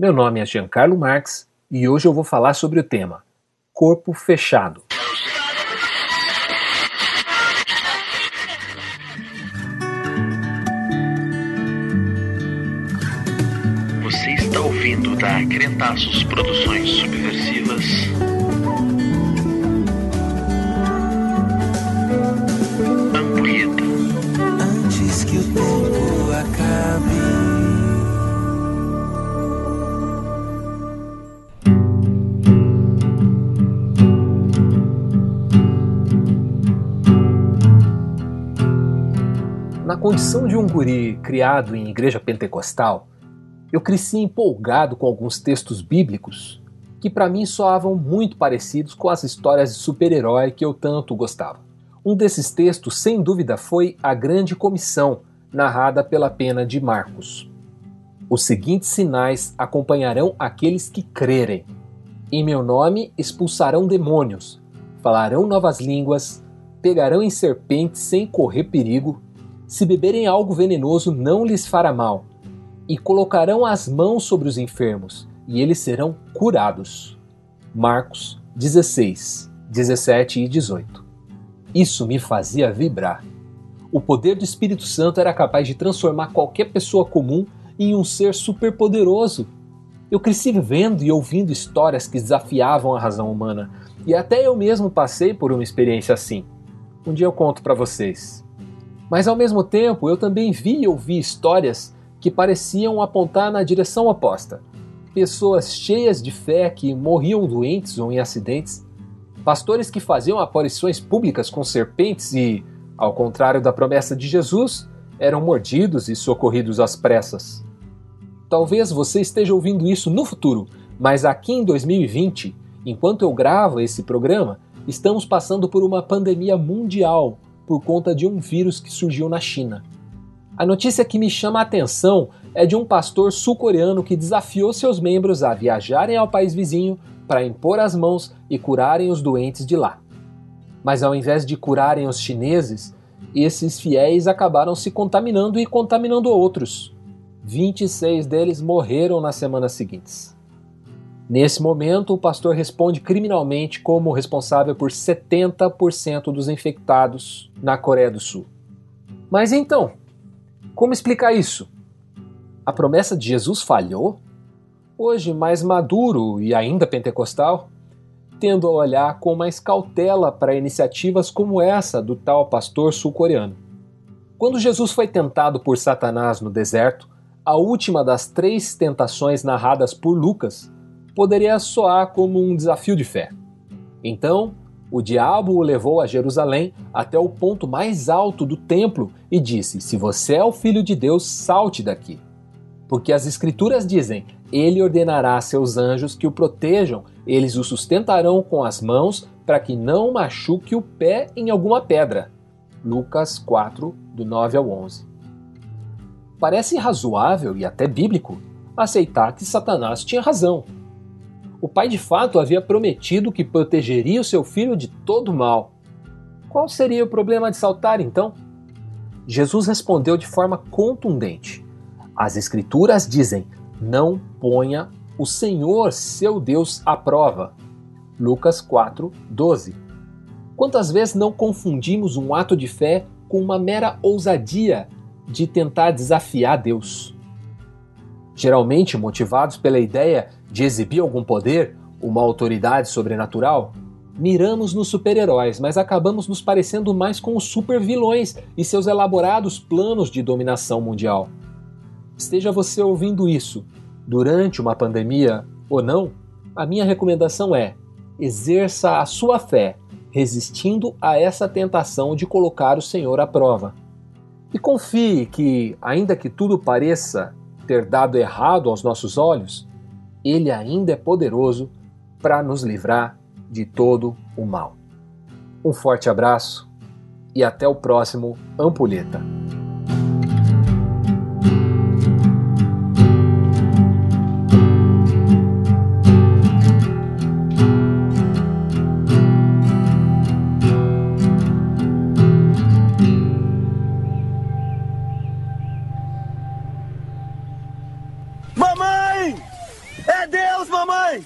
Meu nome é Giancarlo Marx e hoje eu vou falar sobre o tema Corpo Fechado. Você está ouvindo da Crentaços Produções Subversivas. Na condição de um guri criado em igreja pentecostal, eu cresci empolgado com alguns textos bíblicos que para mim soavam muito parecidos com as histórias de super-herói que eu tanto gostava. Um desses textos, sem dúvida, foi A Grande Comissão, narrada pela pena de Marcos. Os seguintes sinais acompanharão aqueles que crerem. Em meu nome expulsarão demônios, falarão novas línguas, pegarão em serpentes sem correr perigo, se beberem algo venenoso não lhes fará mal, e colocarão as mãos sobre os enfermos, e eles serão curados. Marcos 16, 17 e 18. Isso me fazia vibrar. O poder do Espírito Santo era capaz de transformar qualquer pessoa comum em um ser superpoderoso. Eu cresci vendo e ouvindo histórias que desafiavam a razão humana, e até eu mesmo passei por uma experiência assim. Um dia eu conto para vocês. Mas ao mesmo tempo, eu também vi e ouvi histórias que pareciam apontar na direção oposta. Pessoas cheias de fé que morriam doentes ou em acidentes, pastores que faziam aparições públicas com serpentes e, ao contrário da promessa de Jesus, eram mordidos e socorridos às pressas. Talvez você esteja ouvindo isso no futuro, mas aqui em 2020, enquanto eu gravo esse programa, estamos passando por uma pandemia mundial por conta de um vírus que surgiu na China. A notícia que me chama a atenção é de um pastor sul-coreano que desafiou seus membros a viajarem ao país vizinho para impor as mãos e curarem os doentes de lá. Mas ao invés de curarem os chineses, esses fiéis acabaram se contaminando e contaminando outros. 26 deles morreram nas semanas seguintes. Nesse momento, o pastor responde criminalmente como responsável por 70% dos infectados na Coreia do Sul. Mas então, como explicar isso? A promessa de Jesus falhou? Hoje, mais maduro e ainda pentecostal, tendo a olhar com mais cautela para iniciativas como essa do tal pastor sul-coreano. Quando Jesus foi tentado por Satanás no deserto, a última das três tentações narradas por Lucas poderia soar como um desafio de fé. Então, o diabo o levou a Jerusalém até o ponto mais alto do templo e disse: Se você é o filho de Deus, salte daqui. Porque as Escrituras dizem: Ele ordenará a seus anjos que o protejam, eles o sustentarão com as mãos para que não machuque o pé em alguma pedra. Lucas 4, do 9 ao 11. Parece razoável e até bíblico aceitar que Satanás tinha razão o pai de fato havia prometido que protegeria o seu filho de todo mal. Qual seria o problema de saltar então? Jesus respondeu de forma contundente: As Escrituras dizem: não ponha o Senhor seu Deus à prova. Lucas 4, 12. Quantas vezes não confundimos um ato de fé com uma mera ousadia de tentar desafiar Deus? Geralmente motivados pela ideia de exibir algum poder, uma autoridade sobrenatural, miramos nos super-heróis, mas acabamos nos parecendo mais com os super-vilões e seus elaborados planos de dominação mundial. Esteja você ouvindo isso durante uma pandemia ou não, a minha recomendação é: exerça a sua fé, resistindo a essa tentação de colocar o Senhor à prova. E confie que, ainda que tudo pareça ter dado errado aos nossos olhos, ele ainda é poderoso para nos livrar de todo o mal. Um forte abraço e até o próximo Ampulheta. mamãe! É Deus, mamãe!